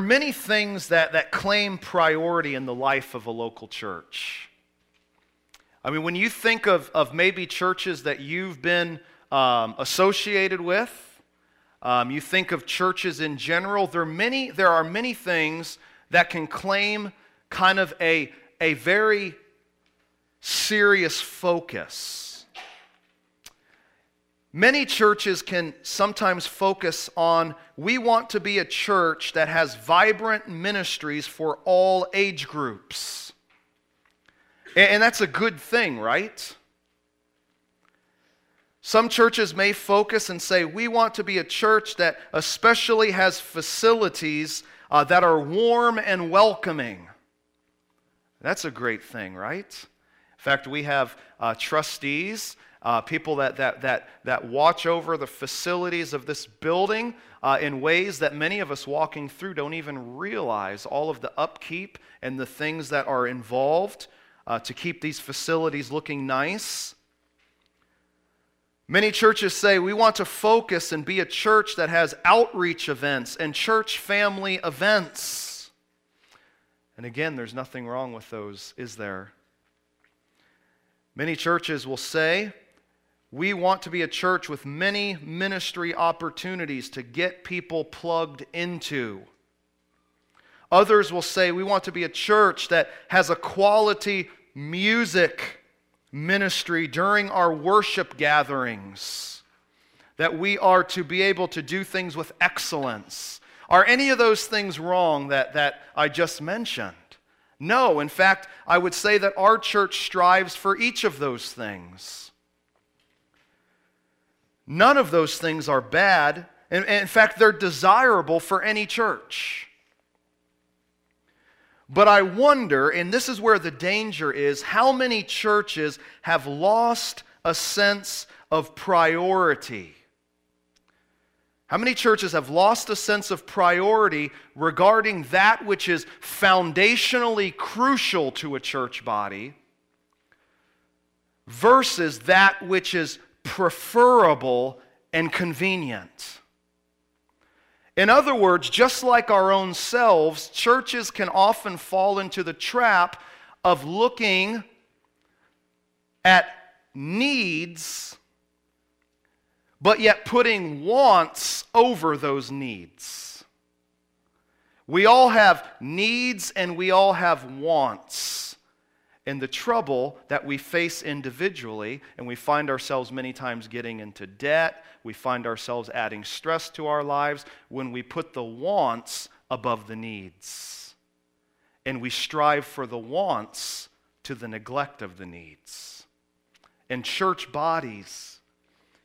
Are many things that, that claim priority in the life of a local church. I mean, when you think of, of maybe churches that you've been um, associated with, um, you think of churches in general, there are, many, there are many things that can claim kind of a, a very serious focus. Many churches can sometimes focus on we want to be a church that has vibrant ministries for all age groups. And that's a good thing, right? Some churches may focus and say, we want to be a church that especially has facilities uh, that are warm and welcoming. That's a great thing, right? In fact, we have uh, trustees, uh, people that, that, that, that watch over the facilities of this building uh, in ways that many of us walking through don't even realize all of the upkeep and the things that are involved uh, to keep these facilities looking nice. Many churches say we want to focus and be a church that has outreach events and church family events. And again, there's nothing wrong with those, is there? Many churches will say, we want to be a church with many ministry opportunities to get people plugged into. Others will say, we want to be a church that has a quality music ministry during our worship gatherings, that we are to be able to do things with excellence. Are any of those things wrong that, that I just mentioned? No. In fact, I would say that our church strives for each of those things. None of those things are bad. in fact, they're desirable for any church. But I wonder, and this is where the danger is, how many churches have lost a sense of priority? How many churches have lost a sense of priority regarding that which is foundationally crucial to a church body versus that which is preferable and convenient? In other words, just like our own selves, churches can often fall into the trap of looking at needs, but yet putting wants over those needs. We all have needs and we all have wants and the trouble that we face individually, and we find ourselves many times getting into debt, we find ourselves adding stress to our lives when we put the wants above the needs. And we strive for the wants to the neglect of the needs. And church bodies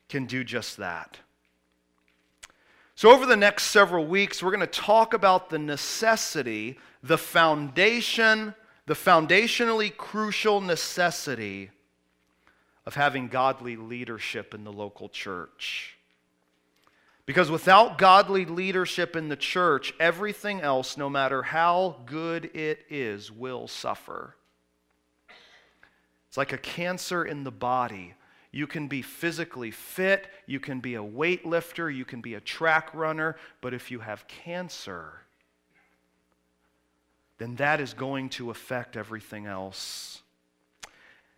can do just that. So, over the next several weeks, we're going to talk about the necessity, the foundation, the foundationally crucial necessity of having godly leadership in the local church. Because without godly leadership in the church, everything else, no matter how good it is, will suffer. It's like a cancer in the body. You can be physically fit, you can be a weightlifter, you can be a track runner, but if you have cancer, then that is going to affect everything else.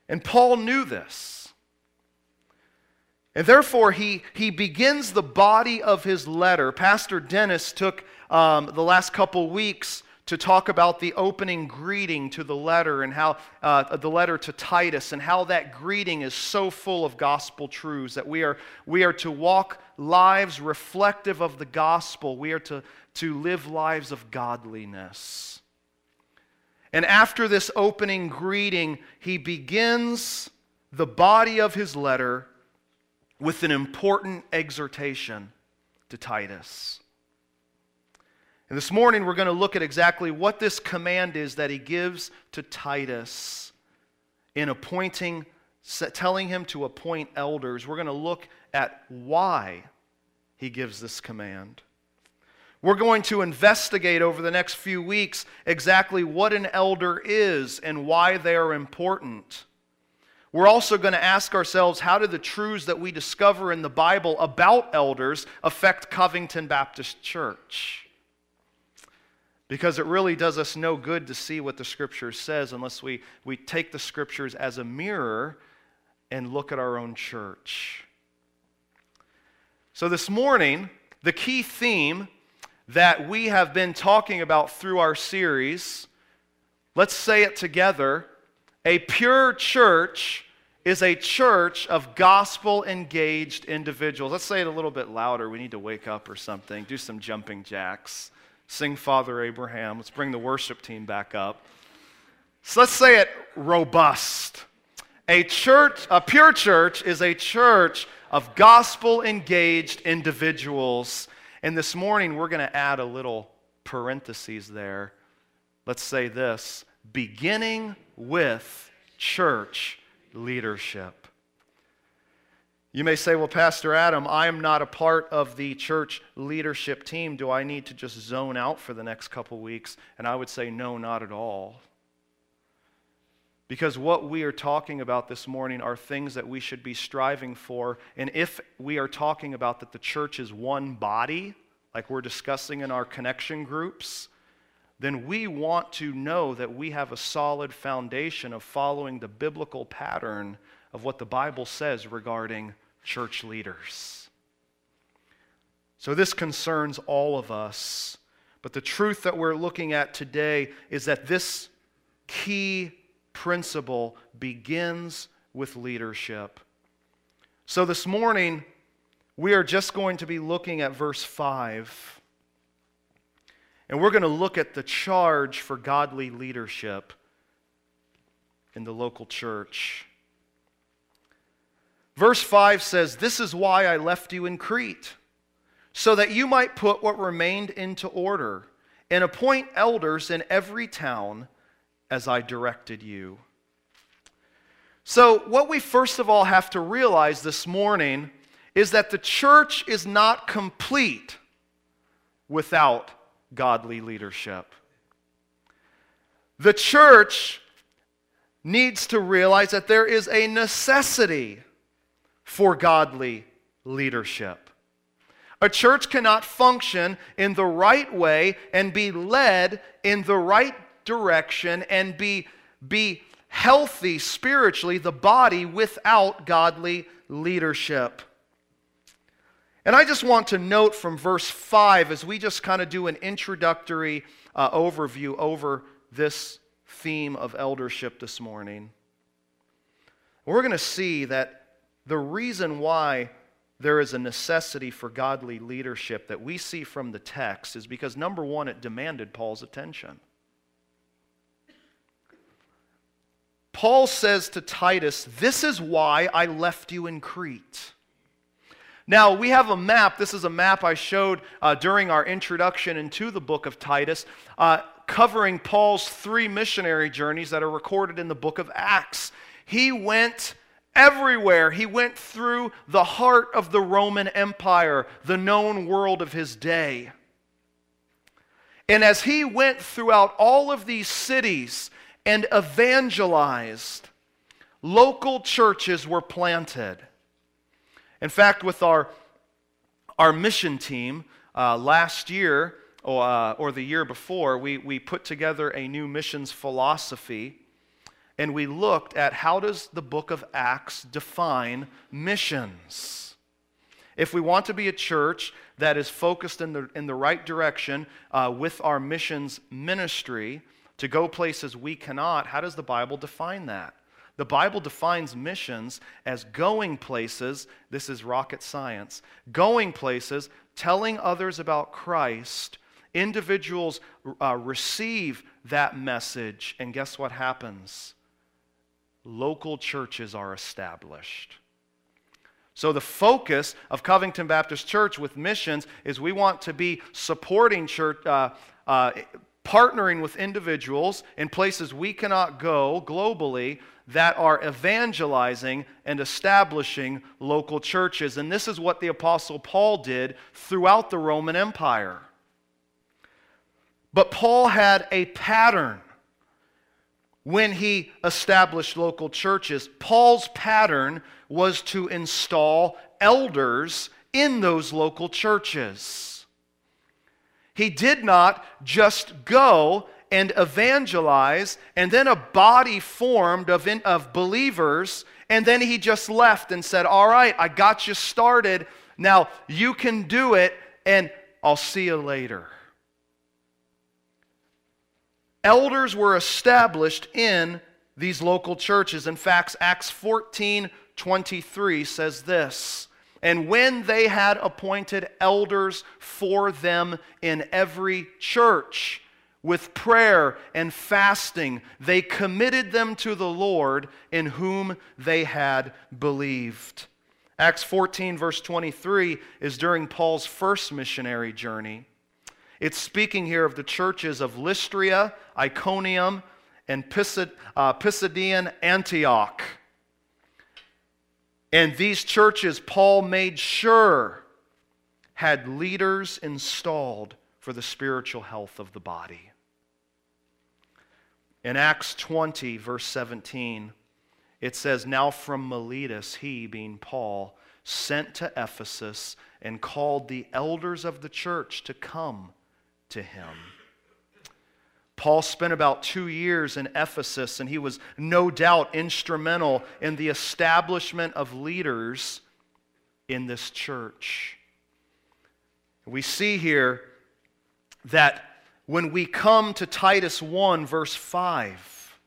And Paul knew this. And therefore, he, he begins the body of his letter. Pastor Dennis took um, the last couple weeks to talk about the opening greeting to the letter and how uh, the letter to Titus and how that greeting is so full of gospel truths that we are, we are to walk lives reflective of the gospel. We are to, to live lives of godliness. And after this opening greeting, he begins the body of his letter with an important exhortation to Titus. And this morning, we're going to look at exactly what this command is that he gives to Titus in appointing, telling him to appoint elders. We're going to look at why he gives this command. We're going to investigate over the next few weeks exactly what an elder is and why they are important. We're also going to ask ourselves how do the truths that we discover in the Bible about elders affect Covington Baptist Church? Because it really does us no good to see what the Scripture says unless we, we take the Scriptures as a mirror and look at our own church. So, this morning, the key theme that we have been talking about through our series, let's say it together a pure church is a church of gospel engaged individuals. Let's say it a little bit louder. We need to wake up or something. Do some jumping jacks. Sing Father Abraham. Let's bring the worship team back up. So let's say it robust. A church, a pure church, is a church of gospel engaged individuals. And this morning we're going to add a little parentheses there. Let's say this beginning with church leadership. You may say, Well, Pastor Adam, I am not a part of the church leadership team. Do I need to just zone out for the next couple weeks? And I would say, No, not at all. Because what we are talking about this morning are things that we should be striving for. And if we are talking about that the church is one body, like we're discussing in our connection groups, then we want to know that we have a solid foundation of following the biblical pattern of what the Bible says regarding church leaders. So this concerns all of us. But the truth that we're looking at today is that this key principle begins with leadership. So this morning, we are just going to be looking at verse 5. And we're going to look at the charge for godly leadership in the local church. Verse 5 says, This is why I left you in Crete, so that you might put what remained into order and appoint elders in every town as I directed you. So, what we first of all have to realize this morning is that the church is not complete without godly leadership. The church needs to realize that there is a necessity for godly leadership. A church cannot function in the right way and be led in the right direction and be, be healthy spiritually, the body, without godly leadership. And I just want to note from verse 5 as we just kind of do an introductory uh, overview over this theme of eldership this morning. We're going to see that the reason why there is a necessity for godly leadership that we see from the text is because, number one, it demanded Paul's attention. Paul says to Titus, This is why I left you in Crete. Now, we have a map. This is a map I showed uh, during our introduction into the book of Titus, uh, covering Paul's three missionary journeys that are recorded in the book of Acts. He went everywhere. He went through the heart of the Roman Empire, the known world of his day. And as he went throughout all of these cities and evangelized, local churches were planted. In fact, with our, our mission team, uh, last year or, uh, or the year before, we, we put together a new missions philosophy and we looked at how does the book of Acts define missions. If we want to be a church that is focused in the, in the right direction uh, with our missions ministry to go places we cannot, how does the Bible define that? The Bible defines missions as going places, this is rocket science, going places, telling others about Christ. Individuals uh, receive that message, and guess what happens? Local churches are established. So, the focus of Covington Baptist Church with missions is we want to be supporting church, uh, uh, partnering with individuals in places we cannot go globally that are evangelizing and establishing local churches. And this is what the Apostle Paul did throughout the Roman Empire. But Paul had a pattern when he established local churches. Paul's pattern was to install elders in those local churches. He did not just go and evangelize, and then a body formed of, in, of believers, and then he just left and said, All right, I got you started. Now you can do it, and I'll see you later. Elders were established in these local churches. In fact, Acts 14 23 says this And when they had appointed elders for them in every church, with prayer and fasting, they committed them to the Lord in whom they had believed. Acts 14, verse 23, is during Paul's first missionary journey. It's speaking here of the churches of Lystra, Iconium, and uh, Pisidian Antioch. And these churches, Paul made sure, had leaders installed for the spiritual health of the body. In Acts 20, verse 17, it says, Now from Miletus, he, being Paul, sent to Ephesus and called the elders of the church to come to him. Paul spent about two years in Ephesus, and he was no doubt instrumental in the establishment of leaders in this church. We see here that when we come to Titus 1, verse 5,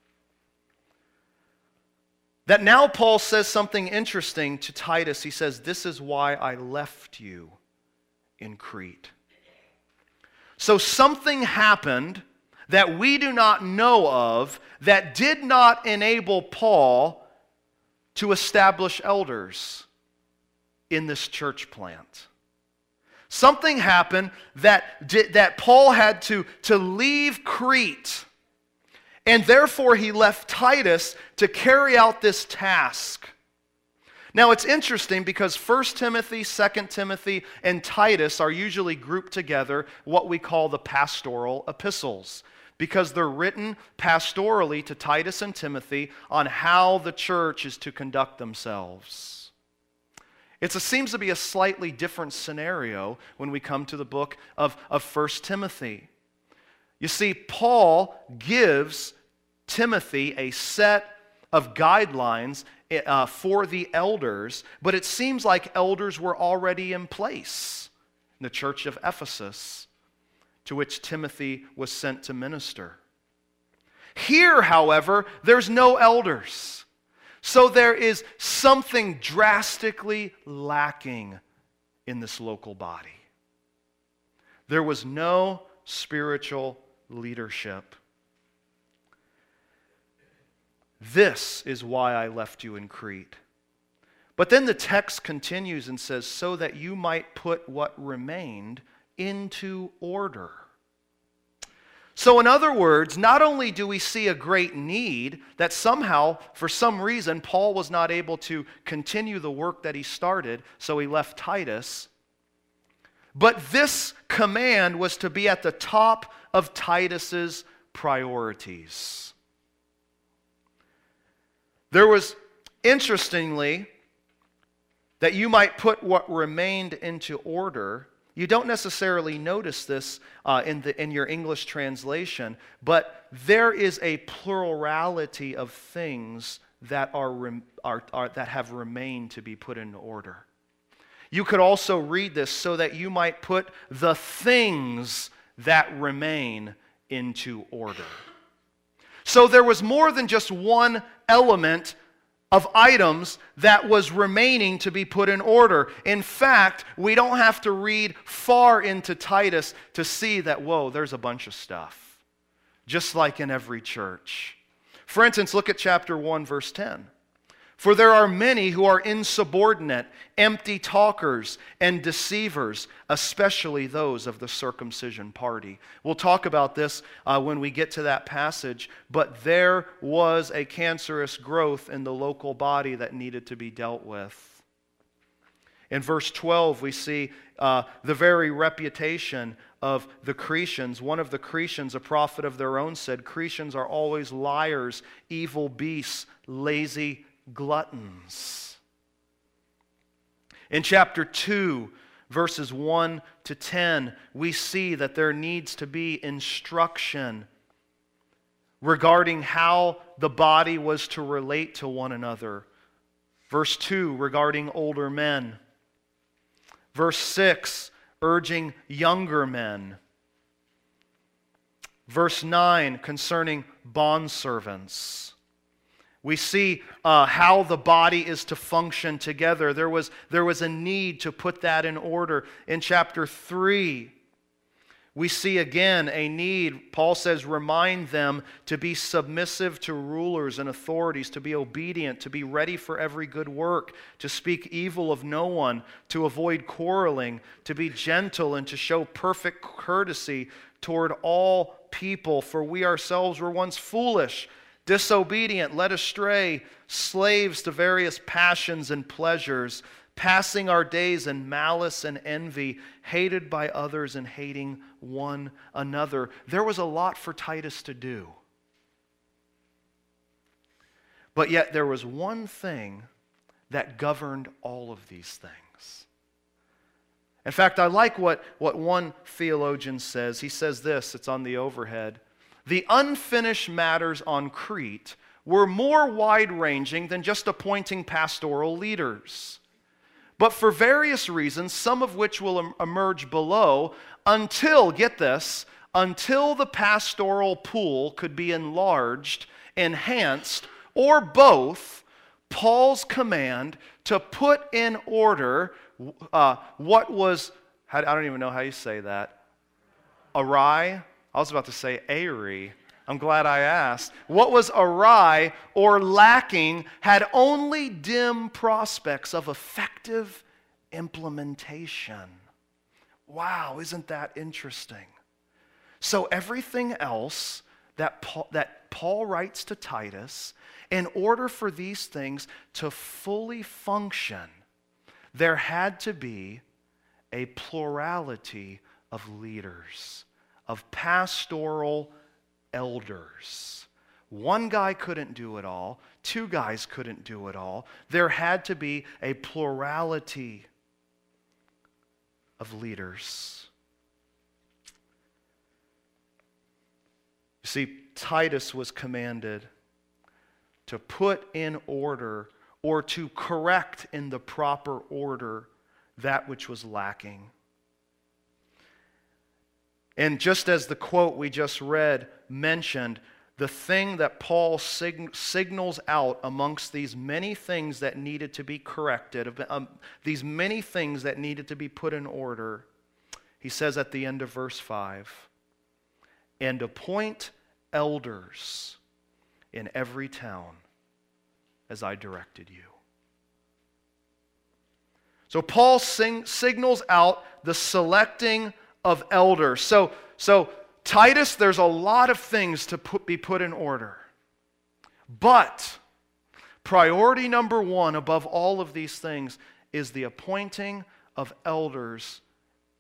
that now Paul says something interesting to Titus. He says, This is why I left you in Crete. So something happened that we do not know of that did not enable Paul to establish elders in this church plant. Something happened that, did, that Paul had to, to leave Crete, and therefore he left Titus to carry out this task. Now it's interesting because 1 Timothy, 2 Timothy, and Titus are usually grouped together, what we call the pastoral epistles because they're written pastorally to Titus and Timothy on how the church is to conduct themselves. It seems to be a slightly different scenario when we come to the book of, of 1 Timothy. You see, Paul gives Timothy a set of guidelines uh, for the elders, but it seems like elders were already in place in the church of Ephesus to which Timothy was sent to minister. Here, however, there's no elders. So there is something drastically lacking in this local body. There was no spiritual leadership. This is why I left you in Crete. But then the text continues and says, so that you might put what remained into order. So, in other words, not only do we see a great need that somehow, for some reason, Paul was not able to continue the work that he started, so he left Titus, but this command was to be at the top of Titus's priorities. There was, interestingly, that you might put what remained into order you don't necessarily notice this uh, in, the, in your English translation, but there is a plurality of things that, are, are, are, that have remained to be put in order. You could also read this so that you might put the things that remain into order. So there was more than just one element of items that was remaining to be put in order. In fact, we don't have to read far into Titus to see that, whoa, there's a bunch of stuff, just like in every church. For instance, look at chapter 1, verse 10. For there are many who are insubordinate, empty talkers, and deceivers, especially those of the circumcision party. We'll talk about this uh, when we get to that passage, but there was a cancerous growth in the local body that needed to be dealt with. In verse 12, we see uh, the very reputation of the Cretians. One of the Cretians, a prophet of their own, said, Cretians are always liars, evil beasts, lazy gluttons. In chapter 2, verses 1 to 10, we see that there needs to be instruction regarding how the body was to relate to one another. Verse 2, regarding older men. Verse 6, urging younger men. Verse 9, concerning bondservants. We see uh, how the body is to function together. There was, there was a need to put that in order. In chapter 3, we see again a need. Paul says, remind them to be submissive to rulers and authorities, to be obedient, to be ready for every good work, to speak evil of no one, to avoid quarreling, to be gentle, and to show perfect courtesy toward all people. For we ourselves were once foolish disobedient, led astray, slaves to various passions and pleasures, passing our days in malice and envy, hated by others and hating one another. There was a lot for Titus to do. But yet, there was one thing that governed all of these things. In fact, I like what, what one theologian says. He says this, it's on the overhead the unfinished matters on Crete were more wide ranging than just appointing pastoral leaders. But for various reasons, some of which will emerge below, until, get this, until the pastoral pool could be enlarged, enhanced, or both, Paul's command to put in order uh, what was, I don't even know how you say that, awry, I was about to say airy. I'm glad I asked. What was awry or lacking had only dim prospects of effective implementation. Wow, isn't that interesting? So, everything else that Paul, that Paul writes to Titus, in order for these things to fully function, there had to be a plurality of leaders of pastoral elders. One guy couldn't do it all, two guys couldn't do it all. There had to be a plurality of leaders. You see, Titus was commanded to put in order or to correct in the proper order that which was lacking. And just as the quote we just read mentioned, the thing that Paul sig- signals out amongst these many things that needed to be corrected, um, these many things that needed to be put in order, he says at the end of verse 5 and appoint elders in every town as I directed you. So Paul sing- signals out the selecting of elders. So, so Titus, there's a lot of things to put, be put in order. But priority number one above all of these things is the appointing of elders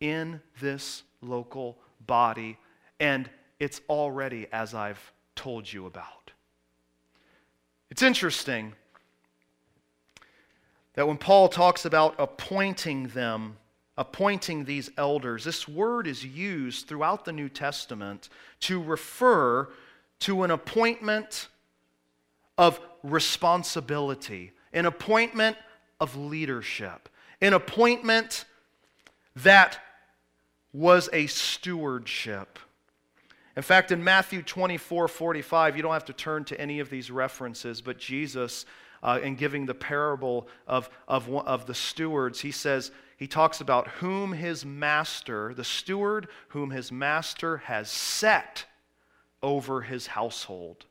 in this local body. And it's already as I've told you about. It's interesting that when Paul talks about appointing them, appointing these elders. This word is used throughout the New Testament to refer to an appointment of responsibility, an appointment of leadership, an appointment that was a stewardship. In fact, in Matthew 24 45, you don't have to turn to any of these references, but Jesus, uh, in giving the parable of, of, of the stewards, he says, he talks about whom his master, the steward whom his master has set over his household.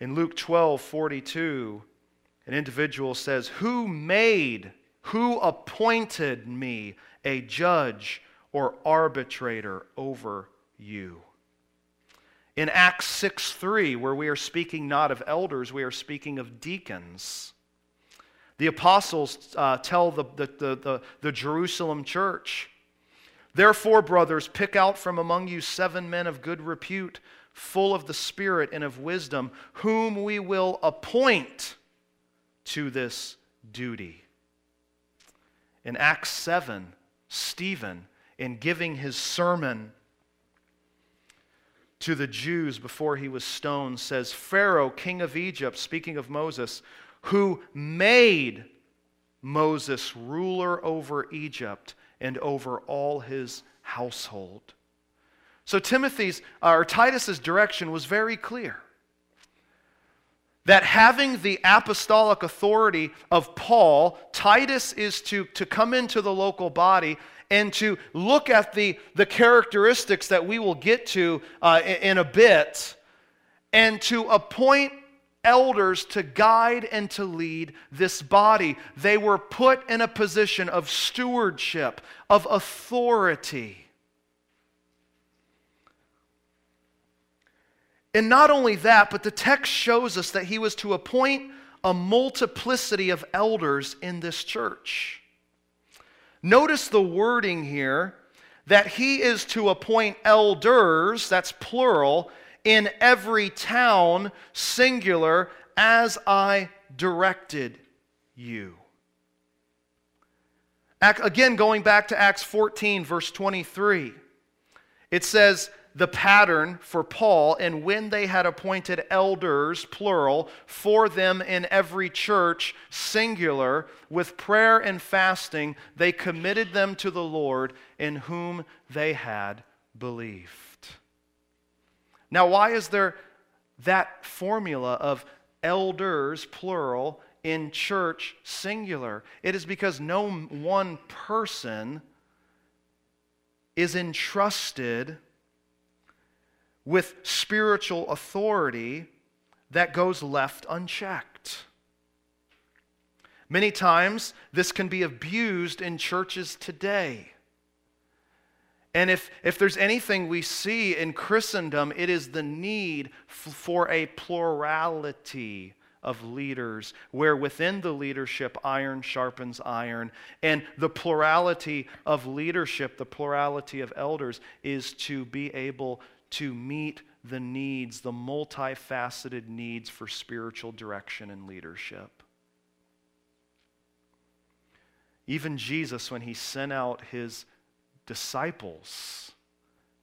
In Luke 12 42, an individual says, Who made, who appointed me a judge or arbitrator over you? In Acts 6 3, where we are speaking not of elders, we are speaking of deacons. The apostles uh, tell the, the, the, the, Jerusalem church, Therefore, brothers, pick out from among you seven men of good repute, full of the Spirit and of wisdom, whom we will appoint to this duty. In Acts 7, Stephen, in giving his sermon to the Jews before he was stoned, says, Pharaoh, king of Egypt, speaking of Moses, who made Moses ruler over Egypt and over all his household. So Timothy's or Titus's direction was very clear. That having the apostolic authority of Paul, Titus is to, to come into the local body and to look at the, the characteristics that we will get to uh, in, in a bit and to appoint elders to guide and to lead this body. They were put in a position of stewardship, of authority. And not only that, but the text shows us that he was to appoint a multiplicity of elders in this church. Notice the wording here that he is to appoint elders, that's plural, in every town, singular, as I directed you. Again, going back to Acts 14, verse 23, it says, the pattern for Paul, and when they had appointed elders, plural, for them in every church, singular, with prayer and fasting, they committed them to the Lord in whom they had believed. Now, why is there that formula of elders, plural, in church, singular? It is because no one person is entrusted with spiritual authority that goes left unchecked. Many times, this can be abused in churches today. And if, if there's anything we see in Christendom, it is the need for a plurality of leaders, where within the leadership, iron sharpens iron. And the plurality of leadership, the plurality of elders, is to be able to meet the needs, the multifaceted needs for spiritual direction and leadership. Even Jesus, when he sent out his disciples,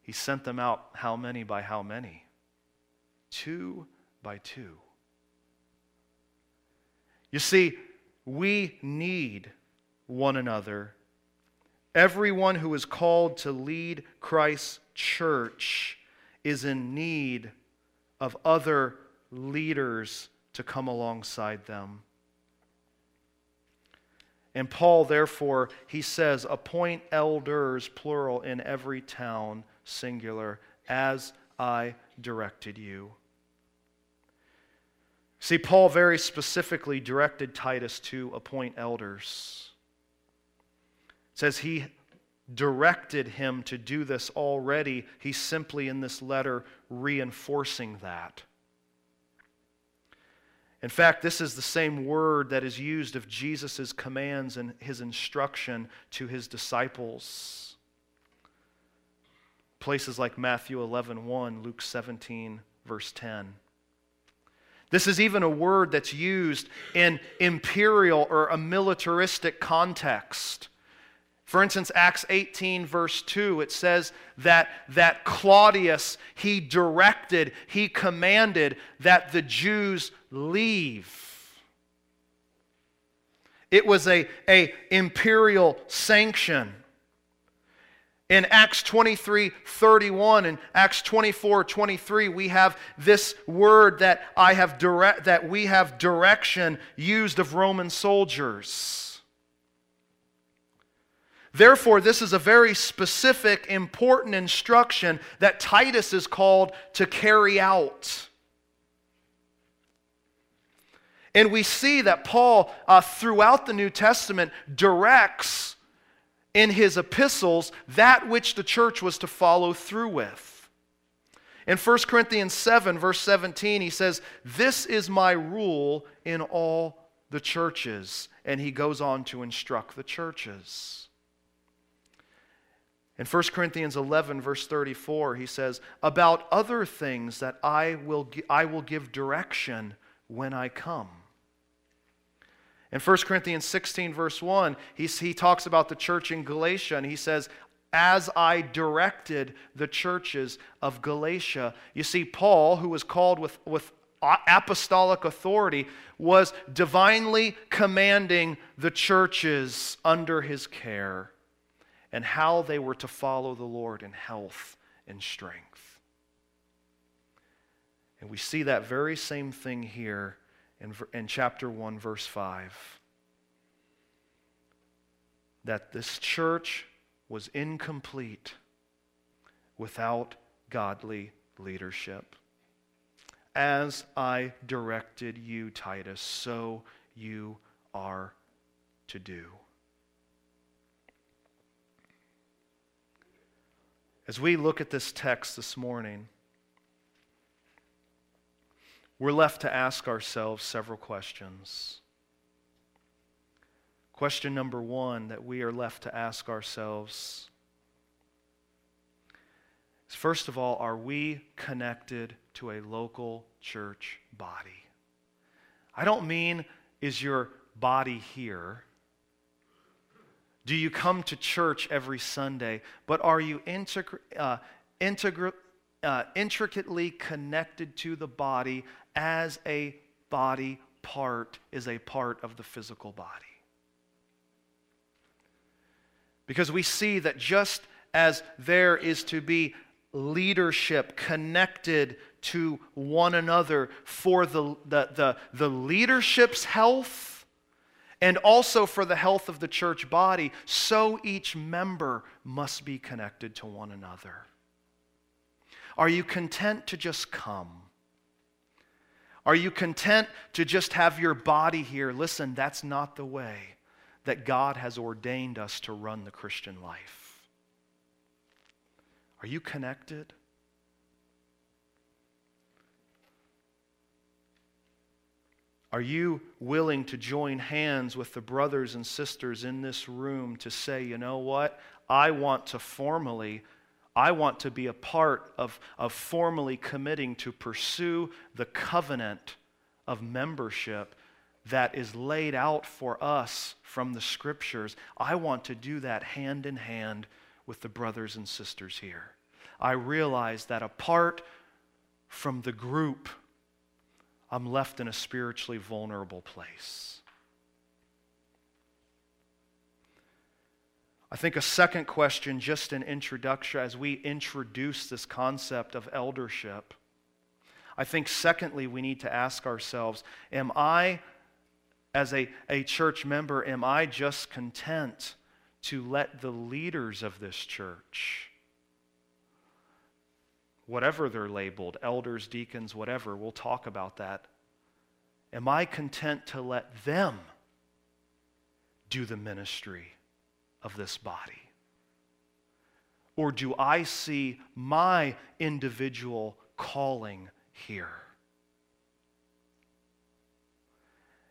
he sent them out how many by how many? Two by two. You see, we need one another. Everyone who is called to lead Christ's church is in need of other leaders to come alongside them. And Paul, therefore, he says, appoint elders, plural, in every town, singular, as I directed you. See, Paul very specifically directed Titus to appoint elders. It says he directed him to do this already. He's simply in this letter reinforcing that. In fact, this is the same word that is used of Jesus' commands and his instruction to his disciples. Places like Matthew 11 1, Luke 17, verse 10. This is even a word that's used in imperial or a militaristic context. For instance, Acts 18, verse 2, it says that, that Claudius, he directed, he commanded that the Jews leave. It was a, a imperial sanction. In Acts 23 31 and Acts 24 23, we have this word that, I have direct, that we have direction used of Roman soldiers. Therefore, this is a very specific, important instruction that Titus is called to carry out. And we see that Paul, uh, throughout the New Testament, directs in his epistles that which the church was to follow through with. In 1 Corinthians 7, verse 17, he says, This is my rule in all the churches. And he goes on to instruct the churches. In 1 Corinthians 11, verse 34, he says, About other things that I will, I will give direction when I come. In 1 Corinthians 16, verse 1, he, he talks about the church in Galatia, and he says, As I directed the churches of Galatia. You see, Paul, who was called with, with apostolic authority, was divinely commanding the churches under his care and how they were to follow the Lord in health and strength. And we see that very same thing here in, in chapter 1, verse 5. That this church was incomplete without godly leadership. As I directed you, Titus, so you are to do. As we look at this text this morning, we're left to ask ourselves several questions. Question number one that we are left to ask ourselves is first of all, are we connected to a local church body? I don't mean, is your body here? Do you come to church every Sunday? But are you uh, integr- uh, intricately connected to the body as a body part is a part of the physical body. Because we see that just as there is to be leadership connected to one another for the, the, the, the leadership's health and also for the health of the church body, so each member must be connected to one another. Are you content to just come? Are you content to just have your body here? Listen, that's not the way that God has ordained us to run the Christian life. Are you connected? Are you willing to join hands with the brothers and sisters in this room to say, you know what? I want to formally I want to be a part of, of formally committing to pursue the covenant of membership that is laid out for us from the scriptures. I want to do that hand in hand with the brothers and sisters here. I realize that apart from the group, I'm left in a spiritually vulnerable place. I think a second question, just an introduction, as we introduce this concept of eldership, I think secondly, we need to ask ourselves Am I, as a, a church member, am I just content to let the leaders of this church, whatever they're labeled, elders, deacons, whatever, we'll talk about that. Am I content to let them do the ministry? of this body? Or do I see my individual calling here?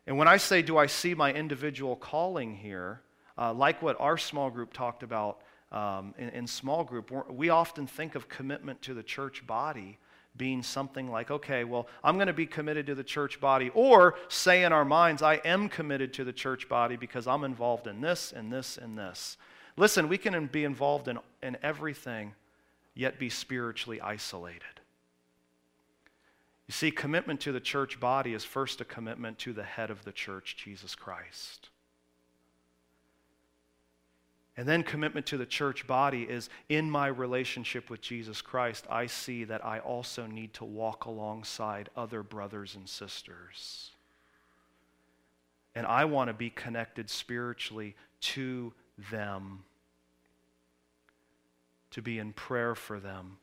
And when I say, do I see my individual calling here, uh, like what our small group talked about um, in, in small group, we often think of commitment to the church body being something like, okay, well, I'm going to be committed to the church body, or say in our minds, I am committed to the church body because I'm involved in this and this and this. Listen, we can be involved in, in everything, yet be spiritually isolated. You see, commitment to the church body is first a commitment to the head of the church, Jesus Christ. And then commitment to the church body is in my relationship with Jesus Christ, I see that I also need to walk alongside other brothers and sisters. And I want to be connected spiritually to them, to be in prayer for them,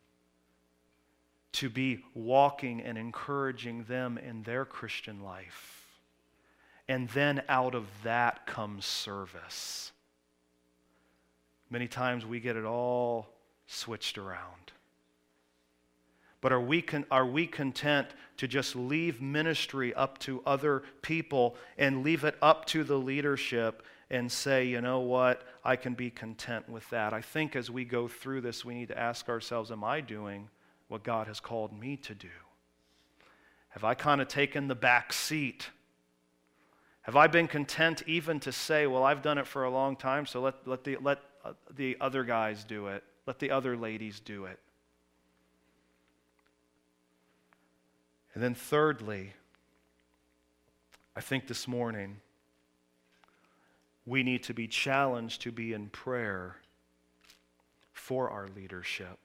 to be walking and encouraging them in their Christian life. And then out of that comes service Many times we get it all switched around. But are we, con- are we content to just leave ministry up to other people and leave it up to the leadership and say, you know what, I can be content with that? I think as we go through this, we need to ask ourselves, am I doing what God has called me to do? Have I kind of taken the back seat? Have I been content even to say, well, I've done it for a long time, so let, let, the, let the other guys do it, let the other ladies do it? And then, thirdly, I think this morning we need to be challenged to be in prayer for our leadership.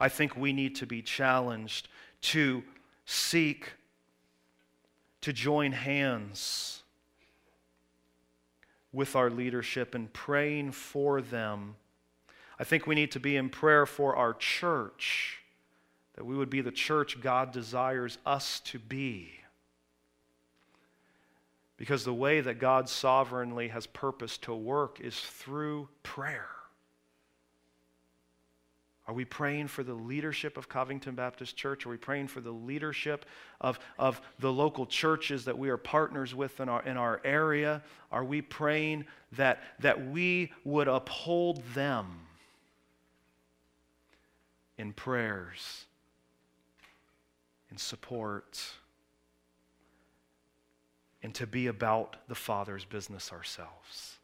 I think we need to be challenged to seek to join hands with our leadership and praying for them. I think we need to be in prayer for our church, that we would be the church God desires us to be. Because the way that God sovereignly has purposed to work is through prayer. Are we praying for the leadership of Covington Baptist Church? Are we praying for the leadership of, of the local churches that we are partners with in our, in our area? Are we praying that, that we would uphold them in prayers, in support, and to be about the Father's business ourselves?